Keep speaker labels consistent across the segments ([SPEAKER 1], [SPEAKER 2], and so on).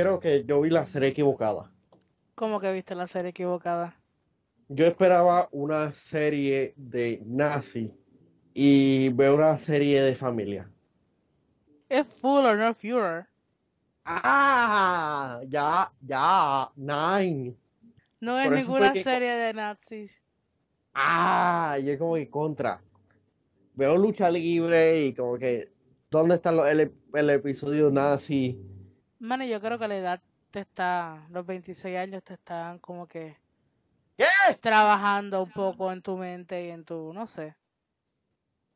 [SPEAKER 1] creo que yo vi la serie equivocada.
[SPEAKER 2] ¿Cómo que viste la serie equivocada?
[SPEAKER 1] Yo esperaba una serie de nazi y veo una serie de familia.
[SPEAKER 2] Es Fuller, no Führer.
[SPEAKER 1] Ah, ya, ya, nine.
[SPEAKER 2] No es ninguna
[SPEAKER 1] que-
[SPEAKER 2] serie de nazis.
[SPEAKER 1] Ah, y es como que contra. Veo lucha libre y como que, ¿dónde está el, el episodio nazi?
[SPEAKER 2] Mano, yo creo que la edad te está, los 26 años te están como que
[SPEAKER 1] ¿Qué?
[SPEAKER 2] trabajando un poco en tu mente y en tu, no sé.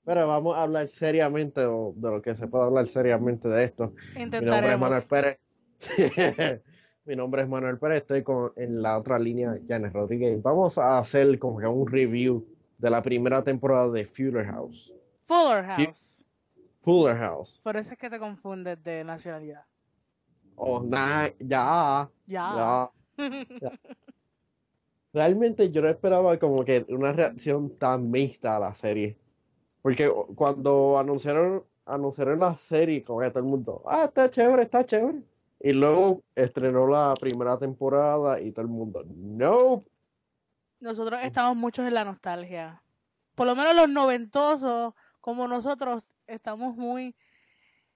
[SPEAKER 1] Pero vamos a hablar seriamente o de lo que se puede hablar seriamente de esto. Mi nombre es. Manuel Pérez. Mi nombre es Manuel Pérez, estoy con, en la otra línea, Janes Rodríguez. Vamos a hacer como que un review de la primera temporada de Fuller House.
[SPEAKER 2] Fuller. House.
[SPEAKER 1] Fuller House.
[SPEAKER 2] Por eso es que te confundes de nacionalidad.
[SPEAKER 1] Oh, nah, ya,
[SPEAKER 2] Ya.
[SPEAKER 1] ya. Realmente yo no esperaba como que una reacción tan mixta a la serie. Porque cuando anunciaron, anunciaron la serie, como que todo el mundo, ah, está chévere, está chévere. Y luego estrenó la primera temporada y todo el mundo, no.
[SPEAKER 2] Nosotros estamos muchos en la nostalgia. Por lo menos los noventosos, como nosotros, estamos muy...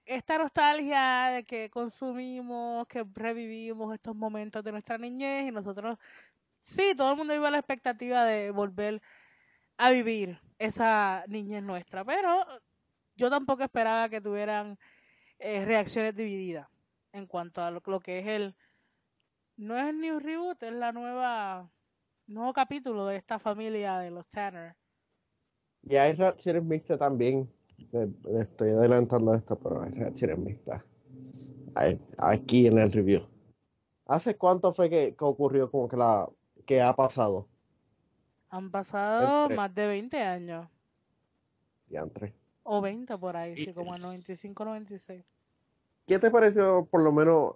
[SPEAKER 2] Esta nostalgia de que consumimos, que revivimos estos momentos de nuestra niñez y nosotros... Sí, todo el mundo iba la expectativa de volver a vivir esa niñez nuestra, pero yo tampoco esperaba que tuvieran eh, reacciones divididas en cuanto a lo, que es el... No es el New Reboot, es la nueva nuevo capítulo de esta familia de los Tanner.
[SPEAKER 1] Y hay reacciones mixtas también. Le- Estoy adelantando esto, pero reacciones mixtas. Aquí en el review. ¿Hace cuánto fue que, que ocurrió como que la que ha pasado?
[SPEAKER 2] Han pasado
[SPEAKER 1] Entre-
[SPEAKER 2] más de 20 años.
[SPEAKER 1] Diantre.
[SPEAKER 2] O 20 por ahí, sí,
[SPEAKER 1] Y-
[SPEAKER 2] como en 95, 96.
[SPEAKER 1] ¿Qué te pareció, por lo menos,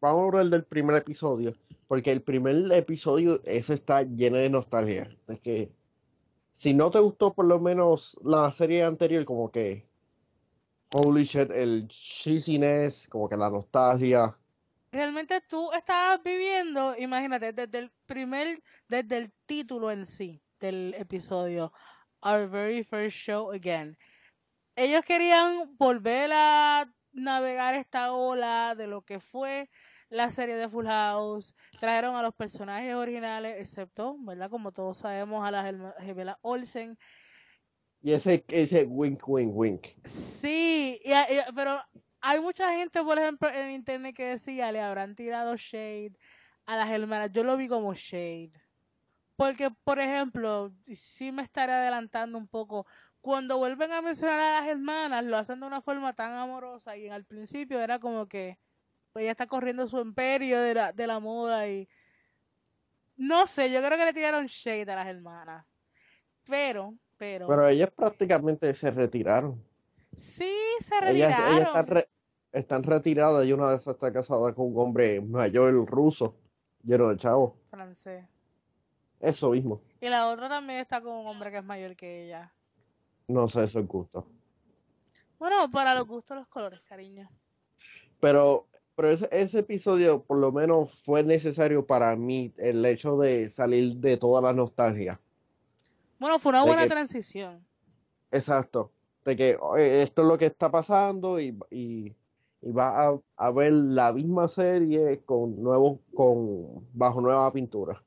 [SPEAKER 1] vamos a hablar del primer episodio? Porque el primer episodio, ese está lleno de nostalgia. Es que, si no te gustó por lo menos la serie anterior, como que, holy shit, el cheesiness, como que la nostalgia.
[SPEAKER 2] Realmente tú estabas viviendo, imagínate, desde el primer, desde el título en sí del episodio, Our Very First Show Again. Ellos querían volver a navegar esta ola de lo que fue la serie de Full House. Trajeron a los personajes originales, excepto, ¿verdad? Como todos sabemos, a las gemelas Olsen.
[SPEAKER 1] Y ese, ese wink, wink, wink.
[SPEAKER 2] Sí, y- y- pero hay mucha gente, por ejemplo, en internet que decía, le habrán tirado shade a las hermanas. Yo lo vi como shade. Porque, por ejemplo, sí me estaré adelantando un poco. Cuando vuelven a mencionar a las hermanas, lo hacen de una forma tan amorosa y al principio era como que ella está corriendo su imperio de la, de la moda y... No sé, yo creo que le tiraron shade a las hermanas. Pero, pero...
[SPEAKER 1] Pero ellas prácticamente se retiraron.
[SPEAKER 2] sí, se
[SPEAKER 1] Ellas,
[SPEAKER 2] retiraron.
[SPEAKER 1] ellas están, re- están retiradas y una de esas está casada con un hombre mayor ruso, lleno de chavos.
[SPEAKER 2] francés.
[SPEAKER 1] Eso mismo.
[SPEAKER 2] Y la otra también está con un hombre que es mayor que ella.
[SPEAKER 1] No sé, eso es gusto.
[SPEAKER 2] Bueno, para los gustos los colores, cariño.
[SPEAKER 1] Pero, pero ese, ese episodio por lo menos fue necesario para mí el hecho de salir de toda la nostalgia.
[SPEAKER 2] Bueno, fue una buena
[SPEAKER 1] que-
[SPEAKER 2] transición.
[SPEAKER 1] Exacto. De que esto es lo que está pasando y, y, y va a, a ver la misma serie con nuevos, con, bajo nueva pintura.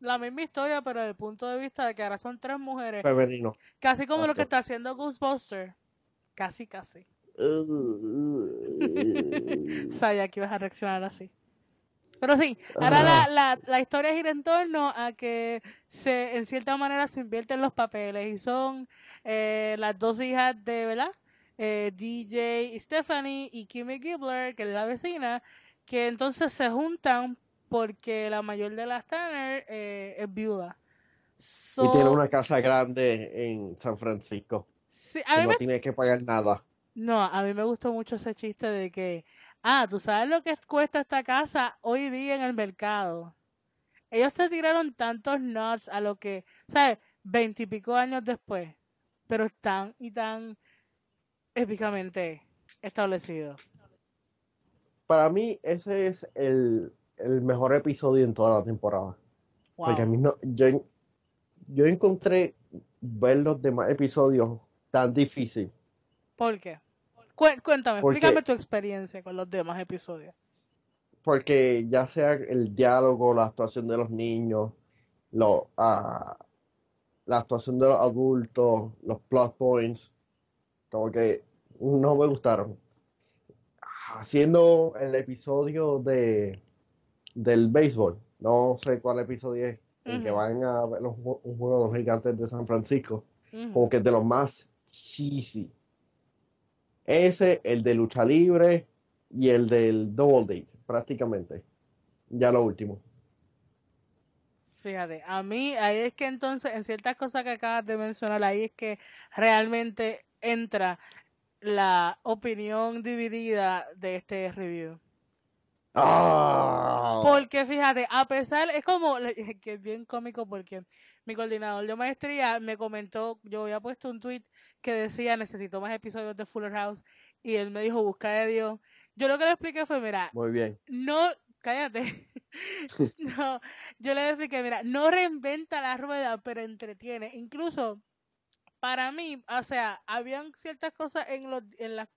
[SPEAKER 2] La misma historia, pero desde el punto de vista de que ahora son tres mujeres.
[SPEAKER 1] Femenino.
[SPEAKER 2] Casi como lo que está haciendo Ghostbuster. Casi, casi. Sabía que ibas a reaccionar así. Pero sí, ahora la, la, la historia gira en torno a que se, en cierta manera se invierten los papeles y son eh, las dos hijas de, ¿verdad? Eh, DJ Stephanie y Kimmy Gibbler, que es la vecina, que entonces se juntan porque la mayor de las Tanner eh, es viuda.
[SPEAKER 1] Y
[SPEAKER 2] So,
[SPEAKER 1] tiene una casa grande en San Francisco.
[SPEAKER 2] sí, a mí
[SPEAKER 1] no
[SPEAKER 2] me
[SPEAKER 1] tiene que pagar nada.
[SPEAKER 2] No, a mí me gustó mucho ese chiste de que, ah, tú sabes lo que cuesta esta casa hoy día en el mercado. Ellos se tiraron tantos nuts a lo que, ¿sabes? Veintipico años después, pero tan y tan épicamente establecido.
[SPEAKER 1] para mí ese es el, el mejor episodio en toda la temporada. Porque a mí no, yo, yo encontré ver los demás episodios tan difícil.
[SPEAKER 2] ¿Por qué? Cuéntame, explícame tu experiencia con los demás episodios.
[SPEAKER 1] Porque ya sea el diálogo, la actuación de los niños, lo, ah, la actuación de los adultos, los plot points, como que no me gustaron. Haciendo el episodio de del béisbol, no sé cuál episodio es, en que van a ver un juego de los gigantes de San Francisco, como que de los más cheesy. Ese, el de lucha libre y el del double date, prácticamente. Ya lo último.
[SPEAKER 2] Fíjate, a mí ahí es que entonces, en ciertas cosas que acabas de mencionar, ahí es que realmente entra la opinión dividida de este review.
[SPEAKER 1] Ah.
[SPEAKER 2] Porque fíjate, a pesar, es como, que es bien cómico porque mi coordinador de maestría me comentó, yo había puesto un tweet que decía necesito más episodios de Fuller House y él me dijo busca de Dios. Yo lo que le expliqué fue, mira,
[SPEAKER 1] muy bien.
[SPEAKER 2] No, cállate. no, yo le expliqué, mira, no reinventa la rueda, pero entretiene. Incluso para mí, o sea, habían ciertas cosas en los en las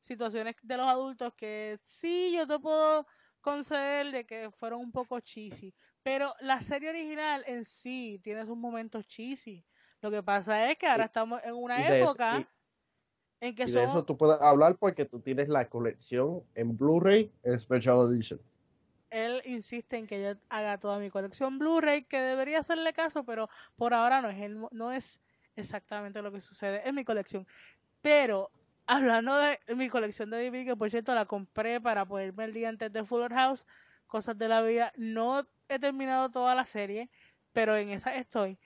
[SPEAKER 2] situaciones de los adultos que sí yo te puedo conceder de que fueron un poco cheesy. Pero la serie original en sí tiene sus momentos cheesy. Lo que pasa es que ahora estamos en una época en que
[SPEAKER 1] y de eso tú puedes hablar porque tú tienes la colección en Blu-ray en Special Edition.
[SPEAKER 2] Él insiste en que yo haga toda mi colección Blu-ray, que debería hacerle caso, pero por ahora no es, no es exactamente lo que sucede en mi colección. Pero hablando de mi colección de DVD, que por cierto la compré para poderme el día antes de Fuller House, cosas de la vida, no he terminado toda la serie, pero en esa estoy.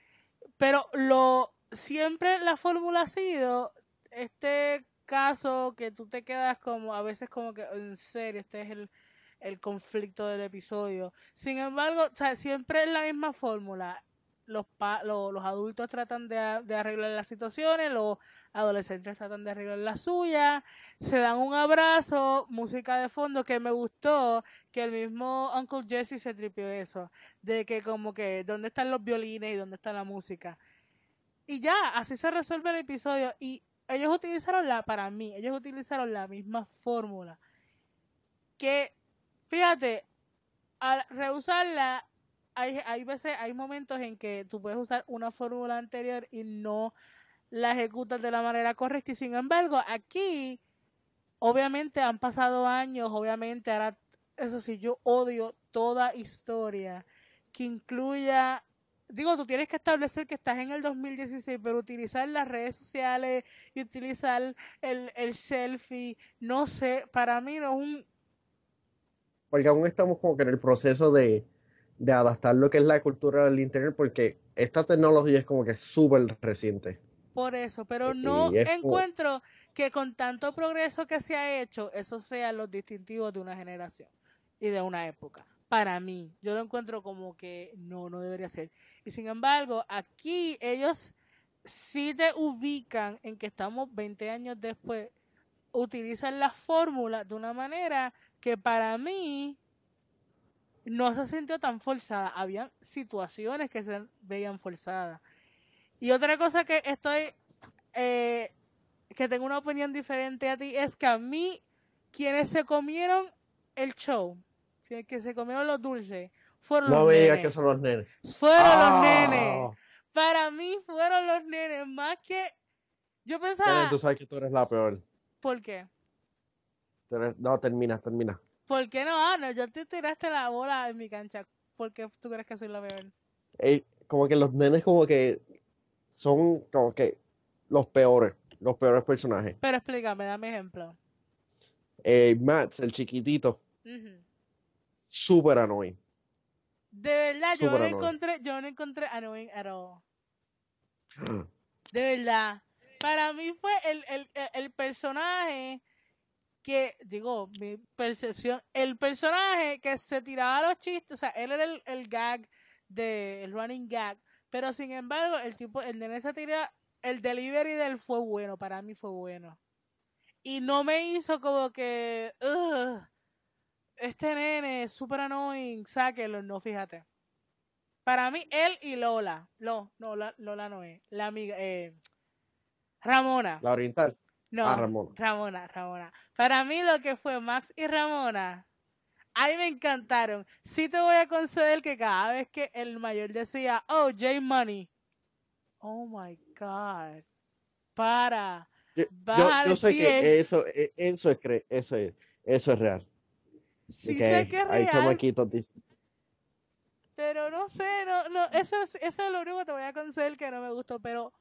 [SPEAKER 2] Pero lo siempre la fórmula ha sido este caso que tú te quedas como a veces como que en serio, este es el, el conflicto del episodio. Sin embargo, o sea, siempre es la misma fórmula. Los, los adultos tratan de, de arreglar las situaciones, los adolescentes tratan de arreglar la suya, se dan un abrazo, música de fondo que me gustó, que el mismo Uncle Jesse se tripió eso, de que como que dónde están los violines y dónde está la música. Y ya, así se resuelve el episodio y ellos utilizaron la, para mí, ellos utilizaron la misma fórmula. Que, fíjate, al reusarla, hay, hay veces, hay momentos en que tú puedes usar una fórmula anterior y no la ejecutas de la manera correcta. Y sin embargo, aquí, obviamente han pasado años, obviamente ahora, eso sí, yo odio toda historia que incluya, digo, tú tienes que establecer que estás en el 2016, pero utilizar las redes sociales y utilizar el, el selfie, no sé, para mí no es un...
[SPEAKER 1] Porque aún estamos como que en el proceso de, de adaptar lo que es la cultura del Internet, porque esta tecnología es como que súper reciente.
[SPEAKER 2] Por eso, pero no encuentro que con tanto progreso que se ha hecho, eso sea los distintivos de una generación y de una época. Para mí, yo lo encuentro como que no, no debería ser. Y sin embargo, aquí ellos sí te ubican en que estamos 20 años después, utilizan la fórmula de una manera que para mí no se sintió tan forzada. Habían situaciones que se veían forzadas. Y otra cosa que estoy, eh, que tengo una opinión diferente a ti, es que a mí, quienes se comieron el show, que se comieron los dulces, fueron
[SPEAKER 1] no
[SPEAKER 2] los nenes.
[SPEAKER 1] que son los nenes.
[SPEAKER 2] Fueron los ah. nenes. Para mí fueron los nenes, más que... Yo pensaba...
[SPEAKER 1] tú sabes que tú eres la peor.
[SPEAKER 2] ¿Por qué?
[SPEAKER 1] No, termina, termina.
[SPEAKER 2] ¿Por qué no, Ana? Yo te tiraste la bola en mi cancha. ¿Por qué tú crees que soy la peor?
[SPEAKER 1] como que los nenes como que son como que los peores, los peores personajes.
[SPEAKER 2] Pero explícame, dame ejemplo.
[SPEAKER 1] Eh, Max, el chiquitito, super annoying.
[SPEAKER 2] De verdad, yo no encontré, yo no encontré annoying at all. De verdad. Para mí fue el, el, el personaje que, digo, mi percepción, el personaje que se tiraba los chistes, o sea, él era el, el gag de, el running gag pero sin embargo, el tipo, el de esa tira, el delivery del fue bueno, para mí fue bueno. Y no me hizo como que, este nene es super annoying, sáquelo, no, fíjate. Para mí, él y Lola, no, no, Lola no es, la amiga, eh, Ramona.
[SPEAKER 1] La oriental.
[SPEAKER 2] No, ah, Ramona. Ramona, Ramona. Para mí lo que fue Max y Ramona, a mí me encantaron. Sí te voy a conceder que cada vez que el mayor decía, oh, J Money, oh my God, para.
[SPEAKER 1] Yo, sé que eso, e, eso, es, eso, es, eso es real.
[SPEAKER 2] Sí sé que es
[SPEAKER 1] hay chamaquitos
[SPEAKER 2] pero no sé, no, no, eso es, eso es lo único que te voy a conceder que no me gustó, pero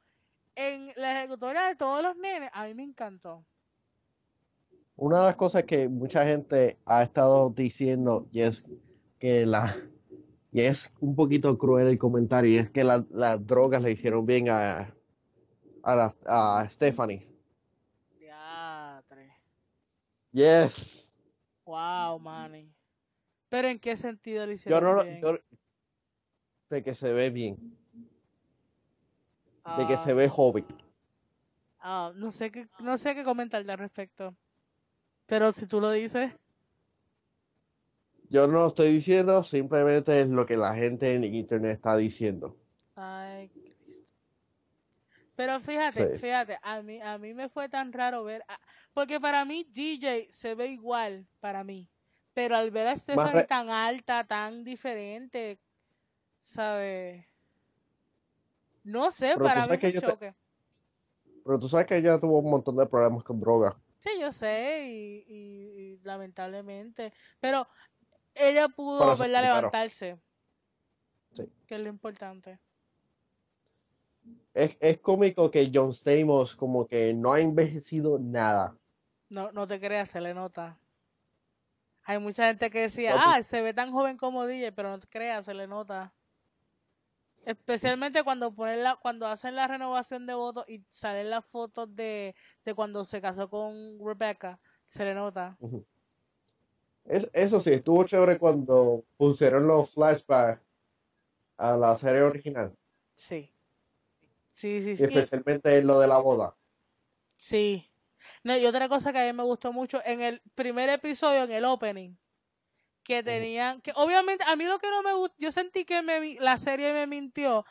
[SPEAKER 2] en la ejecutoria de todos los nenes, a mí me encantó.
[SPEAKER 1] Una de las cosas que mucha gente ha estado diciendo y es que la y es un poquito cruel el comentario y es que las drogas le hicieron bien a a, la, a Stephanie. Yes.
[SPEAKER 2] Wow, manny. Pero en qué sentido le hicieron
[SPEAKER 1] yo no,
[SPEAKER 2] bien?
[SPEAKER 1] de que se ve bien. de que se ve ah. joven.
[SPEAKER 2] Ah, no sé qué, no sé qué comentar al respecto. Pero si tú lo dices.
[SPEAKER 1] Yo no lo estoy diciendo, simplemente es lo que la gente en internet está diciendo.
[SPEAKER 2] Ay, Cristo. Pero fíjate, fíjate, a mí, a mí me fue tan raro ver, porque para mí DJ se ve igual para mí, pero al ver a Stephanie tan alta, tan diferente, ¿sabes? No sé, para mí fue choque.
[SPEAKER 1] Pero tú sabes que ella tuvo un montón de problemas con drogas.
[SPEAKER 2] Sí, yo sé, y, lamentablemente. Pero ella pudo levantarse. Sí. Que es lo importante.
[SPEAKER 1] Es, es cómico que John Stamos como que no ha envejecido nada.
[SPEAKER 2] No, no te creas, se le nota. Hay mucha gente que decía, ah, se ve tan joven como DJ, pero no te creas, se le nota. Especialmente cuando ponen la, cuando hacen la renovación de votos y salen las fotos de, de cuando se casó con Rebecca, se le nota.
[SPEAKER 1] es, eso sí, estuvo chévere cuando pusieron los flashbacks a la serie original.
[SPEAKER 2] Sí. Sí, sí, sí.
[SPEAKER 1] especialmente en lo de la boda.
[SPEAKER 2] Sí. No, y otra cosa que a mí me gustó mucho, en el primer episodio, en el opening, que tenían, que obviamente a mí lo que no me gustó, yo sentí que me, la serie me mintió,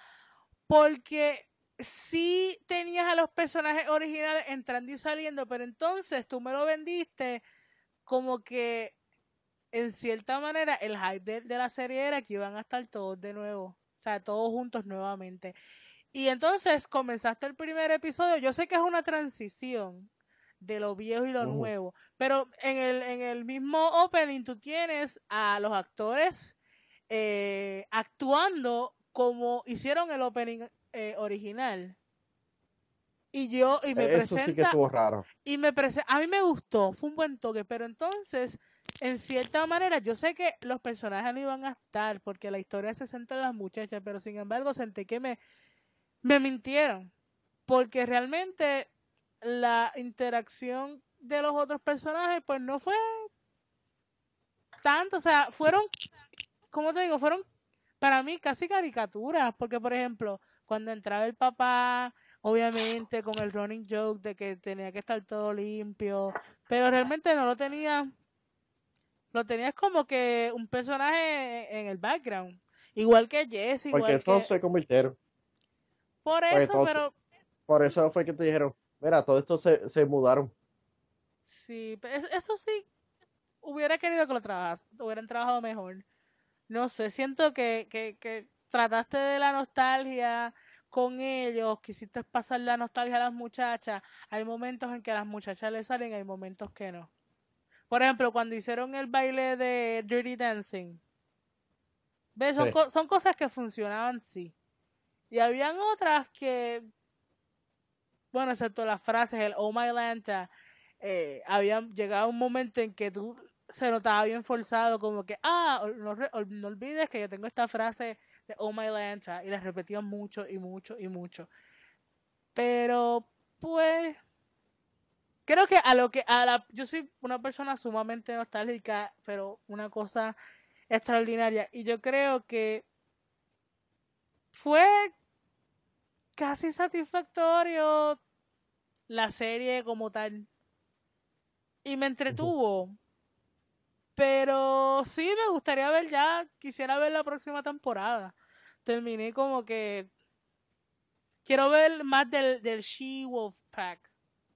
[SPEAKER 2] porque sí tenías a los personajes originales entrando y saliendo, pero entonces tú me lo vendiste como que en cierta manera el hype de, la serie era que iban a estar todos de nuevo, o sea, todos juntos nuevamente. Y entonces comenzaste el primer episodio, yo sé que es una transición, de lo viejo y lo nuevo. Pero en el, en el mismo opening tú tienes a los actores eh, actuando como hicieron el opening eh, original. Y yo, y me
[SPEAKER 1] Eso
[SPEAKER 2] presenta,
[SPEAKER 1] sí que estuvo raro.
[SPEAKER 2] Y me presenta, a mí me gustó, fue un buen toque, pero entonces, en cierta manera, yo sé que los personajes no iban a estar, porque la historia se centra en las muchachas, pero sin embargo sentí que me, me mintieron. Porque realmente la interacción de los otros personajes, pues no fue tanto, o sea, fueron, como te digo, fueron para mí casi caricaturas, porque por ejemplo, cuando entraba el papá, obviamente con el running joke de que tenía que estar todo limpio, pero realmente no lo tenía, lo tenías como que un personaje en el background, igual que Jesse.
[SPEAKER 1] Porque eso se convirtieron.
[SPEAKER 2] Por eso, pero...
[SPEAKER 1] Por eso fue que te dijeron, Mira, todo esto se, se mudaron.
[SPEAKER 2] Sí, eso sí, hubiera querido que lo trabajas, hubieran trabajado mejor. No sé, siento que, que, que trataste de la nostalgia con ellos, quisiste pasar la nostalgia a las muchachas. Hay momentos en que a las muchachas le salen, hay momentos que no. Por ejemplo, cuando hicieron el baile de Dirty Dancing. ¿Ves? Son, son cosas que funcionaban, sí. Y habían otras que bueno, excepto las frases, el Oh My Lanta, eh, había llegado un momento en que tú se notaba bien forzado, como que, ah, no, no olvides que yo tengo esta frase de Oh My Lanta, y la repetía mucho y mucho y mucho. Pero, pues, creo que a lo que, a la, yo soy una persona sumamente nostálgica, pero una cosa extraordinaria, y yo creo que fue casi satisfactorio la serie como tal. Y me entretuvo. Pero sí me gustaría ver ya, quisiera ver la próxima temporada. Terminé como que quiero ver más del, del She-Wolf Pack,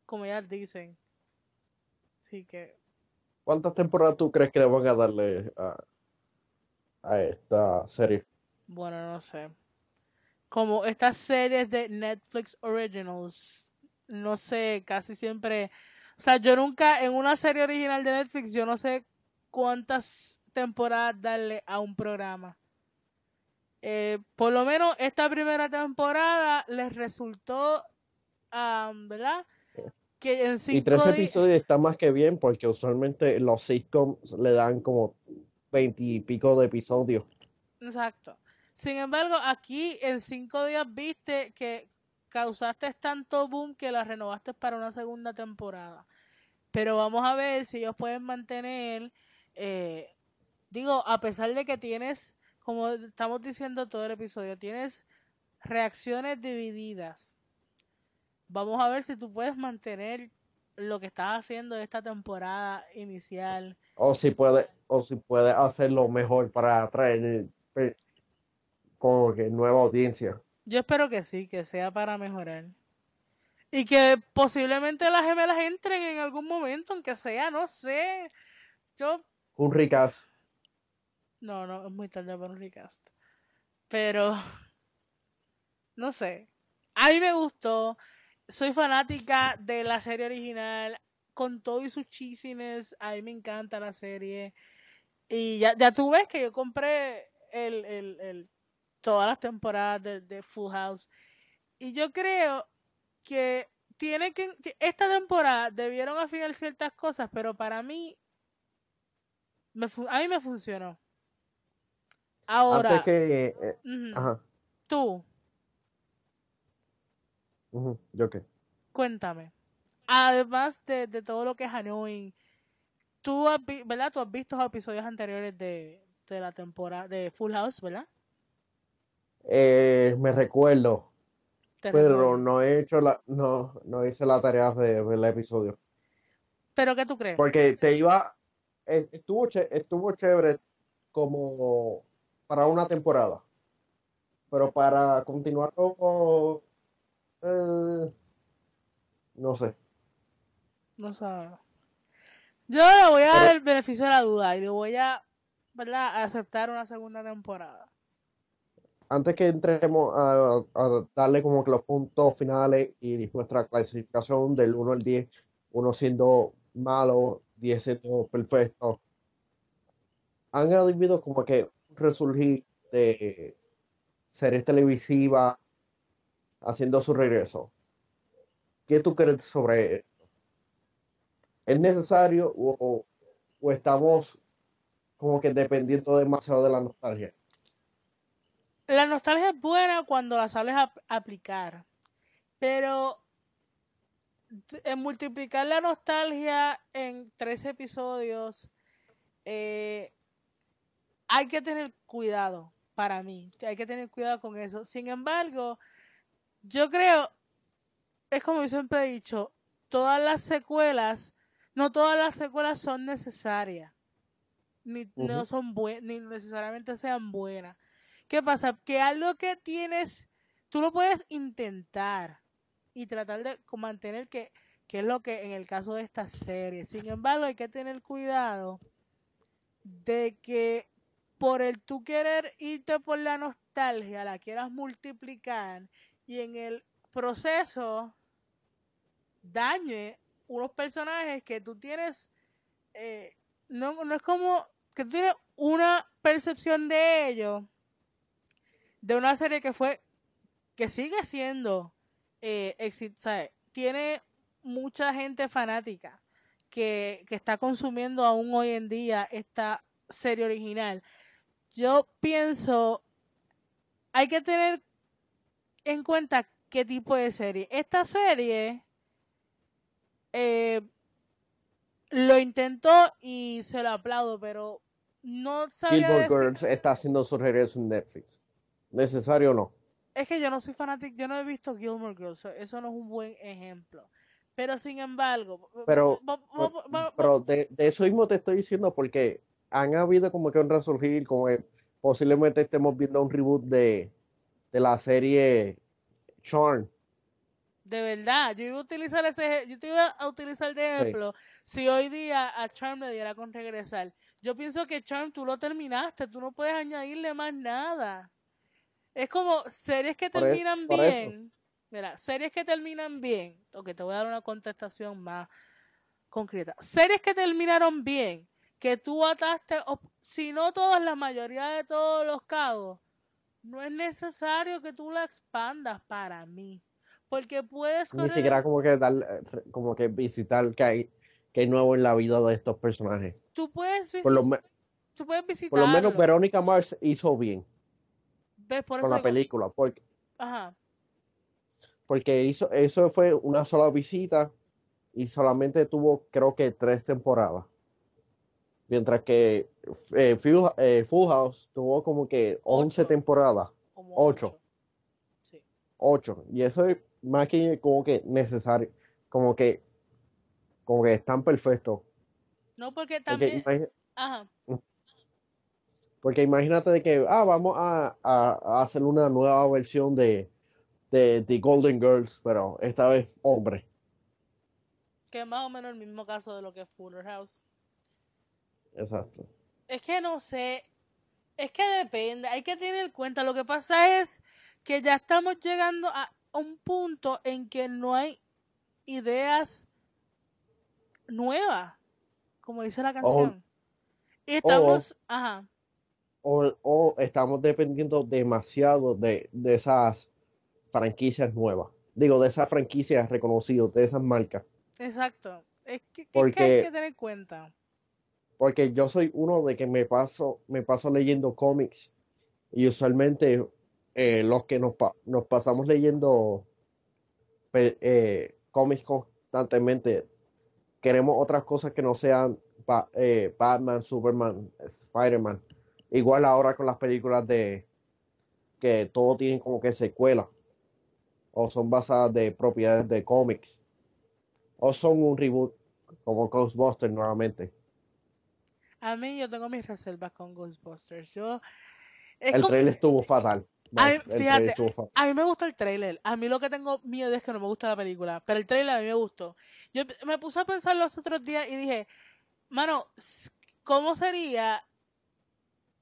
[SPEAKER 2] como ya dicen. Así que.
[SPEAKER 1] ¿Cuántas temporadas tú crees que le van a darle a, a esta serie?
[SPEAKER 2] Bueno, no sé. Como estas series de Netflix Originals, no sé, casi siempre. O sea, yo nunca, en una serie original de Netflix, yo no sé cuántas temporadas darle a un programa. Eh, por lo menos esta primera temporada les resultó, ¿verdad?
[SPEAKER 1] Que en cinco y tres episodios está más que bien porque usualmente los sitcoms le dan como veintipico de episodios.
[SPEAKER 2] Exacto. Sin embargo, aquí en cinco días viste que causaste tanto boom que la renovaste para una segunda temporada. Pero vamos a ver si ellos pueden mantener eh, digo, a pesar de que tienes, como estamos diciendo todo el episodio, tienes reacciones divididas. Vamos a ver si tú puedes mantener lo que estás haciendo esta temporada inicial.
[SPEAKER 1] O si puede, o si puede hacerlo mejor para atraer como que nueva audiencia.
[SPEAKER 2] Yo espero que sí, que sea para mejorar. Y que posiblemente las gemelas entren en algún momento, aunque sea, no sé. Yo
[SPEAKER 1] un recast.
[SPEAKER 2] No, no, es muy tarde para un recast. Pero, no sé. A mí me gustó. Soy fanática de la serie original. Con todo y sus chisines. A mí me encanta la serie. Y ya, ya tú ves que yo compré el, el, el todas las temporadas de, de, Full House. Y yo creo que tiene que. Esta temporada debieron afinar ciertas cosas, pero para mí a mí me funcionó. Ahora.
[SPEAKER 1] Antes que. Eh, ajá.
[SPEAKER 2] Tú.
[SPEAKER 1] ¿Yo qué?
[SPEAKER 2] Cuéntame. Además de, todo lo que es annoying, tú has, ¿verdad? Tú has visto los episodios anteriores de, de la temporada de Full House, ¿verdad?
[SPEAKER 1] Eh, me recuerdo. Pero no he hecho la, no, no hice la tarea de ver el episodio.
[SPEAKER 2] ¿Pero qué tú crees?
[SPEAKER 1] Porque te iba, eh, estuvo, estuvo chévere como para una temporada. Pero para continuar como... Eh, no sé.
[SPEAKER 2] No sé. Yo le voy a dar el beneficio de la duda y le voy a, ¿verdad? aceptar una segunda temporada.
[SPEAKER 1] Antes que entremos a, darle como que los puntos finales y nuestra clasificación del 1 al 10, uno siendo malo, 10 perfecto, han habido como que resurgir de series televisivas haciendo su regreso. ¿Qué tú crees sobre esto? ¿Es necesario o estamos como que dependiendo demasiado de la nostalgia?
[SPEAKER 2] La nostalgia es buena cuando la sabes aplicar, pero en multiplicar la nostalgia en tres episodios, eh, hay que tener cuidado para mí. Hay que tener cuidado con eso. Sin embargo, yo creo, es como yo siempre he dicho, todas las secuelas, no todas las secuelas son necesarias. Ni, no son ni necesariamente sean buenas. ¿Qué pasa? Que algo que tienes, tú lo puedes intentar y tratar de mantener que, que es lo que en el caso de esta serie. Sin embargo, hay que tener cuidado de que por el tú querer irte por la nostalgia, la quieras multiplicar y en el proceso dañe unos personajes que tú tienes, eh, no, no es como que tú tienes una percepción de ellos, de una serie que fue, que sigue siendo eh, tiene mucha gente fanática que, que está consumiendo aún hoy en día esta serie original. Yo pienso, hay que tener en cuenta qué tipo de serie. Esta serie eh, lo intentó y se lo aplaudo, pero no sabía
[SPEAKER 1] Gilmore Girls está haciendo su regreso en Netflix. ¿Necesario o no?
[SPEAKER 2] es que yo no soy fanático, yo no he visto Gilmore Girls, eso no es un buen ejemplo. Pero sin embargo,
[SPEAKER 1] pero, pero de, eso mismo te estoy diciendo porque han habido como que un resurgir, como que posiblemente estemos viendo un reboot de, de la serie Charm.
[SPEAKER 2] De verdad, yo iba a utilizar ese, yo te iba a utilizar de ejemplo si hoy día a Charm le diera con regresar. Yo pienso que Charm tú lo terminaste, tú no puedes añadirle más nada. Es como series que e, terminan bien. Mira, series que terminan bien. Ok, te voy a dar una contestación más concreta. Series que terminaron bien, que tú ataste, si no todas, la mayoría de todos los cabos, no es necesario que tú la expandas para mí. Porque puedes...
[SPEAKER 1] Ni siquiera como que dar, como que visitar que hay, que hay nuevo en la vida de estos personajes.
[SPEAKER 2] Tú puedes visitar... Por lo, tú puedes visitar.
[SPEAKER 1] Por lo menos Verónica Mars hizo bien. ¿Ves? Por con la película. Porque, Ajá. Porque hizo, eso fue una sola visita y solamente tuvo creo que tres temporadas. Mientras que eh, eh, Full, House tuvo como que 11 temporadas. 8. Sí. 8. Y eso es más que como que necesario. Como que como que están perfectos.
[SPEAKER 2] No, porque también... Ajá.
[SPEAKER 1] Porque imagínate de que, ah, vamos a, a, hacer una nueva versión de, de, de Golden Girls, pero esta vez hombre.
[SPEAKER 2] Que es más o menos el mismo caso de lo que es Fuller House.
[SPEAKER 1] Exacto.
[SPEAKER 2] Es que no sé, es que depende, hay que tener en cuenta. Lo que pasa es que ya estamos llegando a un punto en que no hay ideas nuevas, como dice la canción. y estamos, ajá.
[SPEAKER 1] O, estamos dependiendo demasiado de, de esas franquicias nuevas. Digo, de esas franquicias reconocidas, de esas marcas.
[SPEAKER 2] Exacto. Es que, hay que tener en cuenta.
[SPEAKER 1] Porque yo soy uno de que me paso, me paso leyendo cómics. Y usualmente eh, los que nos, nos pasamos leyendo eh, cómics constantemente, queremos otras cosas que no sean eh, Batman, Superman, Spider-Man. Igual ahora con las películas de que todo tienen como que secuela o son basadas de propiedades de cómics o son un reboot como Ghostbusters nuevamente.
[SPEAKER 2] A mí yo tengo mis reservas con Ghostbusters. Yo
[SPEAKER 1] el trailer estuvo fatal.
[SPEAKER 2] A mí, fíjate, a mí me gusta el trailer. A mí lo que tengo miedo es que no me gusta la película. Pero el trailer a mí me gustó. Yo me puse a pensar los otros días y dije, mano, ¿cómo sería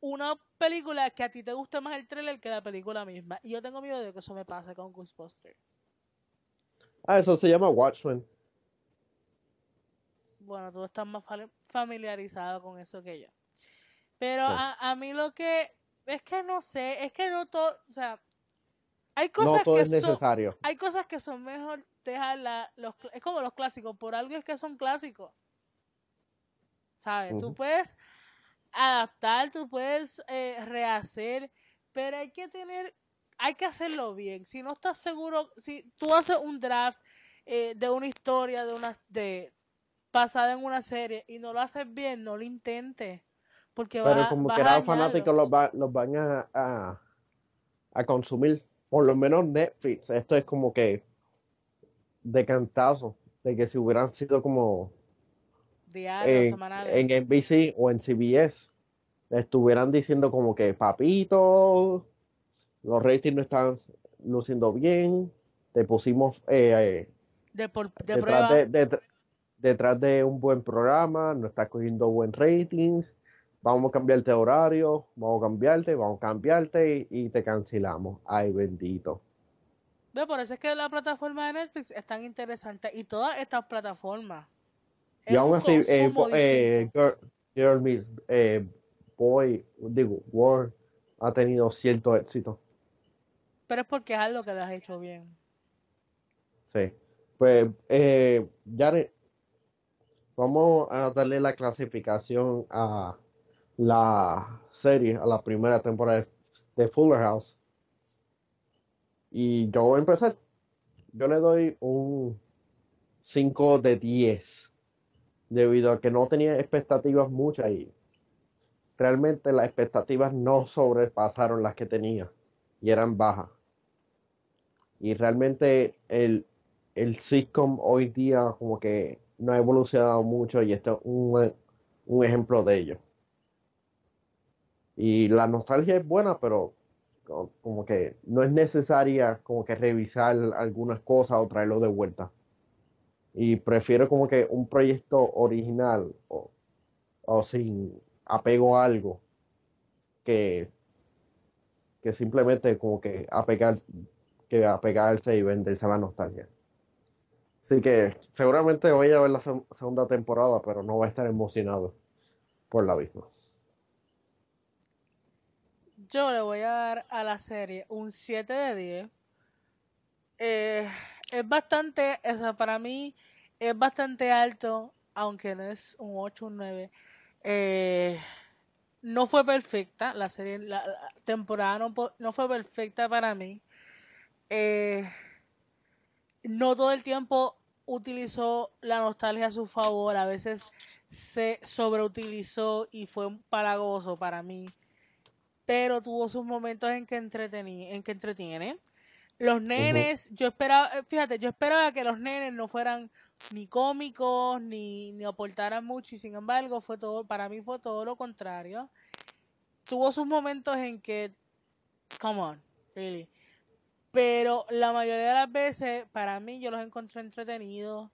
[SPEAKER 2] una película que a ti te guste más el trailer que la película misma? Y yo tengo miedo de que eso me pase con Ghostbusters.
[SPEAKER 1] Ah, eso se llama Watchmen
[SPEAKER 2] bueno, tú estás más familiarizado con eso que yo. Pero a, mí lo que es que no sé, es que no todo, o sea, hay cosas que es necesario. Son, hay cosas que son mejor dejarla, los, es como los clásicos, por algo es que son clásicos. ¿Sabes? Tú puedes adaptar, tú puedes eh, rehacer, pero hay que tener, hay que hacerlo bien. Si no estás seguro, si tú haces un draft eh, de una historia, de unas, de, pasada en una serie y no lo haces bien, no lo intentes. Porque
[SPEAKER 1] Pero como que los fanáticos los, los van a, a, consumir. Por lo menos Netflix. Esto es como que de cantazo. De que si hubieran sido como en, en NBC o en CBS, estuvieran diciendo como que papito, los ratings no están luciendo bien, te pusimos eh,
[SPEAKER 2] de, por, de,
[SPEAKER 1] de, detrás de un buen programa, no estás cogiendo buen ratings, vamos a cambiarte horario, vamos a cambiarte, vamos a cambiarte y, te cancelamos. Ay, bendito.
[SPEAKER 2] por eso es que la plataforma de Netflix es tan interesante y todas estas plataformas.
[SPEAKER 1] Y aún así, eh, eh, Girl, Miss eh, Boy, digo, War ha tenido cierto éxito.
[SPEAKER 2] Pero es porque es algo que le has hecho bien.
[SPEAKER 1] Sí. Pues, eh, Jared, Vamos a darle la clasificación a la serie, a la primera temporada de Fuller House. Y yo voy a empezar. Yo le doy un 5 de 10. Debido a que no tenía expectativas muchas y realmente las expectativas no sobrepasaron las que tenía y eran bajas. Y realmente el, el sitcom hoy día como que no ha evolucionado mucho y esto es un, ejemplo de ello. Y la nostalgia es buena, pero como que no es necesaria como que revisar algunas cosas o traerlo de vuelta. Y prefiero como que un proyecto original o, o sin apego a algo que, que simplemente como que apegar, que apegarse y venderse a la nostalgia. Así que seguramente voy a ver la segunda temporada, pero no voy a estar emocionado por la misma.
[SPEAKER 2] Yo le voy a dar a la serie un 7 de 10. Eh, es bastante, o sea, para mí es bastante alto, aunque no es un 8 un 9. Eh, no fue perfecta, la serie, la, temporada no, no, fue perfecta para mí. Eh, no todo el tiempo utilizó la nostalgia a su favor, a veces se sobreutilizó y fue un palagoso para mí, pero tuvo sus momentos en que, en que entretiene. Los nenes, yo esperaba, eh, fíjate, yo esperaba que los nenes no fueran ni cómicos, ni, ni aportaran mucho, y sin embargo, fue todo, para mí fue todo lo contrario. Tuvo sus momentos en que, come on, really pero la mayoría de las veces, para mí, yo los encontré entretenidos.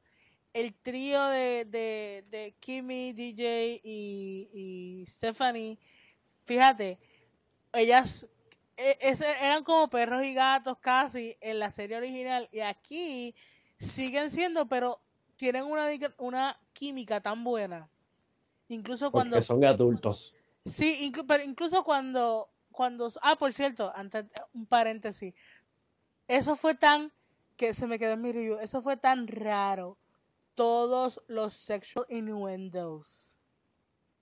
[SPEAKER 2] El trío de, de, de Kimmy, DJ y, y Stephanie, fíjate, ellas e, eran como perros y gatos casi en la serie original y aquí siguen siendo, pero tienen una, una química tan buena. Incluso cuando...
[SPEAKER 1] son adultos.
[SPEAKER 2] Sí, pero incluso cuando, cuando... Ah, por cierto, antes, un paréntesis eso fue tan, que se me quedó en mi review, eso fue tan raro. Todos los sexual innuendos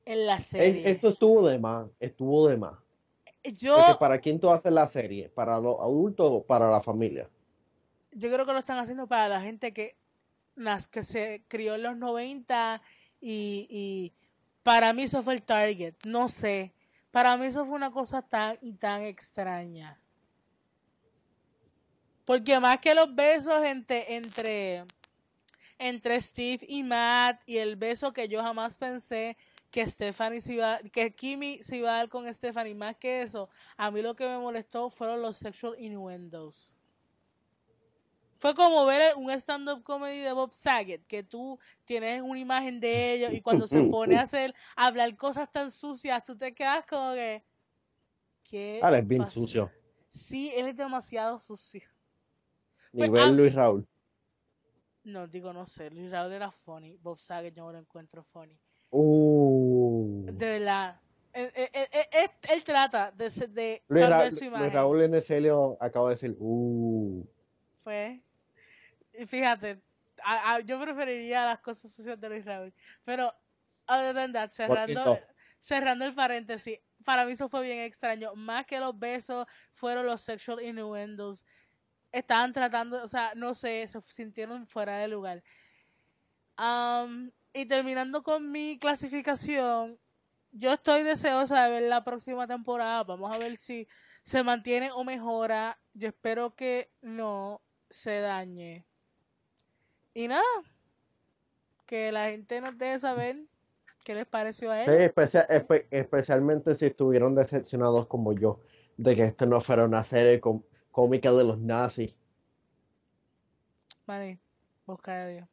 [SPEAKER 2] en la serie.
[SPEAKER 1] eso estuvo de más, estuvo de más.
[SPEAKER 2] Yo,
[SPEAKER 1] ¿Para quién tú haces la serie? ¿Para los adultos o para la familia?
[SPEAKER 2] Yo creo que lo están haciendo para la gente que, que se crió en los 90 y, y para mí eso fue el target. No sé. Para mí eso fue una cosa tan y tan extraña. Porque más que los besos entre, entre, entre Steve y Matt y el beso que yo jamás pensé que Stephanie se iba, que Kimmy se iba a dar con Stephanie, más que eso, a mí lo que me molestó fueron los sexual innuendos. Fue como ver un stand-up comedy de Bob Saget, que tú tienes una imagen de ellos y cuando se pone a hacer, hablar cosas tan sucias, tú te quedas como que...
[SPEAKER 1] ¿qué ah, es bien sucio.
[SPEAKER 2] Sí, él es demasiado sucio.
[SPEAKER 1] Nivel pues, Luis Raúl.
[SPEAKER 2] No, digo, no sé. Luis Raúl era funny. Bob Saget yo no lo encuentro funny.
[SPEAKER 1] Uh.
[SPEAKER 2] De verdad. Él, él, trata de, de
[SPEAKER 1] Luis, Ra su imagen. Luis Raúl Eneselio acaba de decir, uh.
[SPEAKER 2] Pues, fíjate, yo preferiría las cosas sucias de Luis Raúl. Pero, other than that, cerrando, cerrando el paréntesis, para mí eso fue bien extraño. Más que los besos, fueron los sexual innuendos estaban tratando, o sea, no sé, se sintieron fuera de lugar. Y terminando con mi clasificación, yo estoy deseosa de ver la próxima temporada. Vamos a ver si se mantiene o mejora. Yo espero que no se dañe. Y nada, que la gente nos deje saber qué les pareció a él.
[SPEAKER 1] Sí, especialmente si estuvieron decepcionados como yo de que esto no fuera una serie cómica de los nazis.
[SPEAKER 2] Vale, busca a Dios.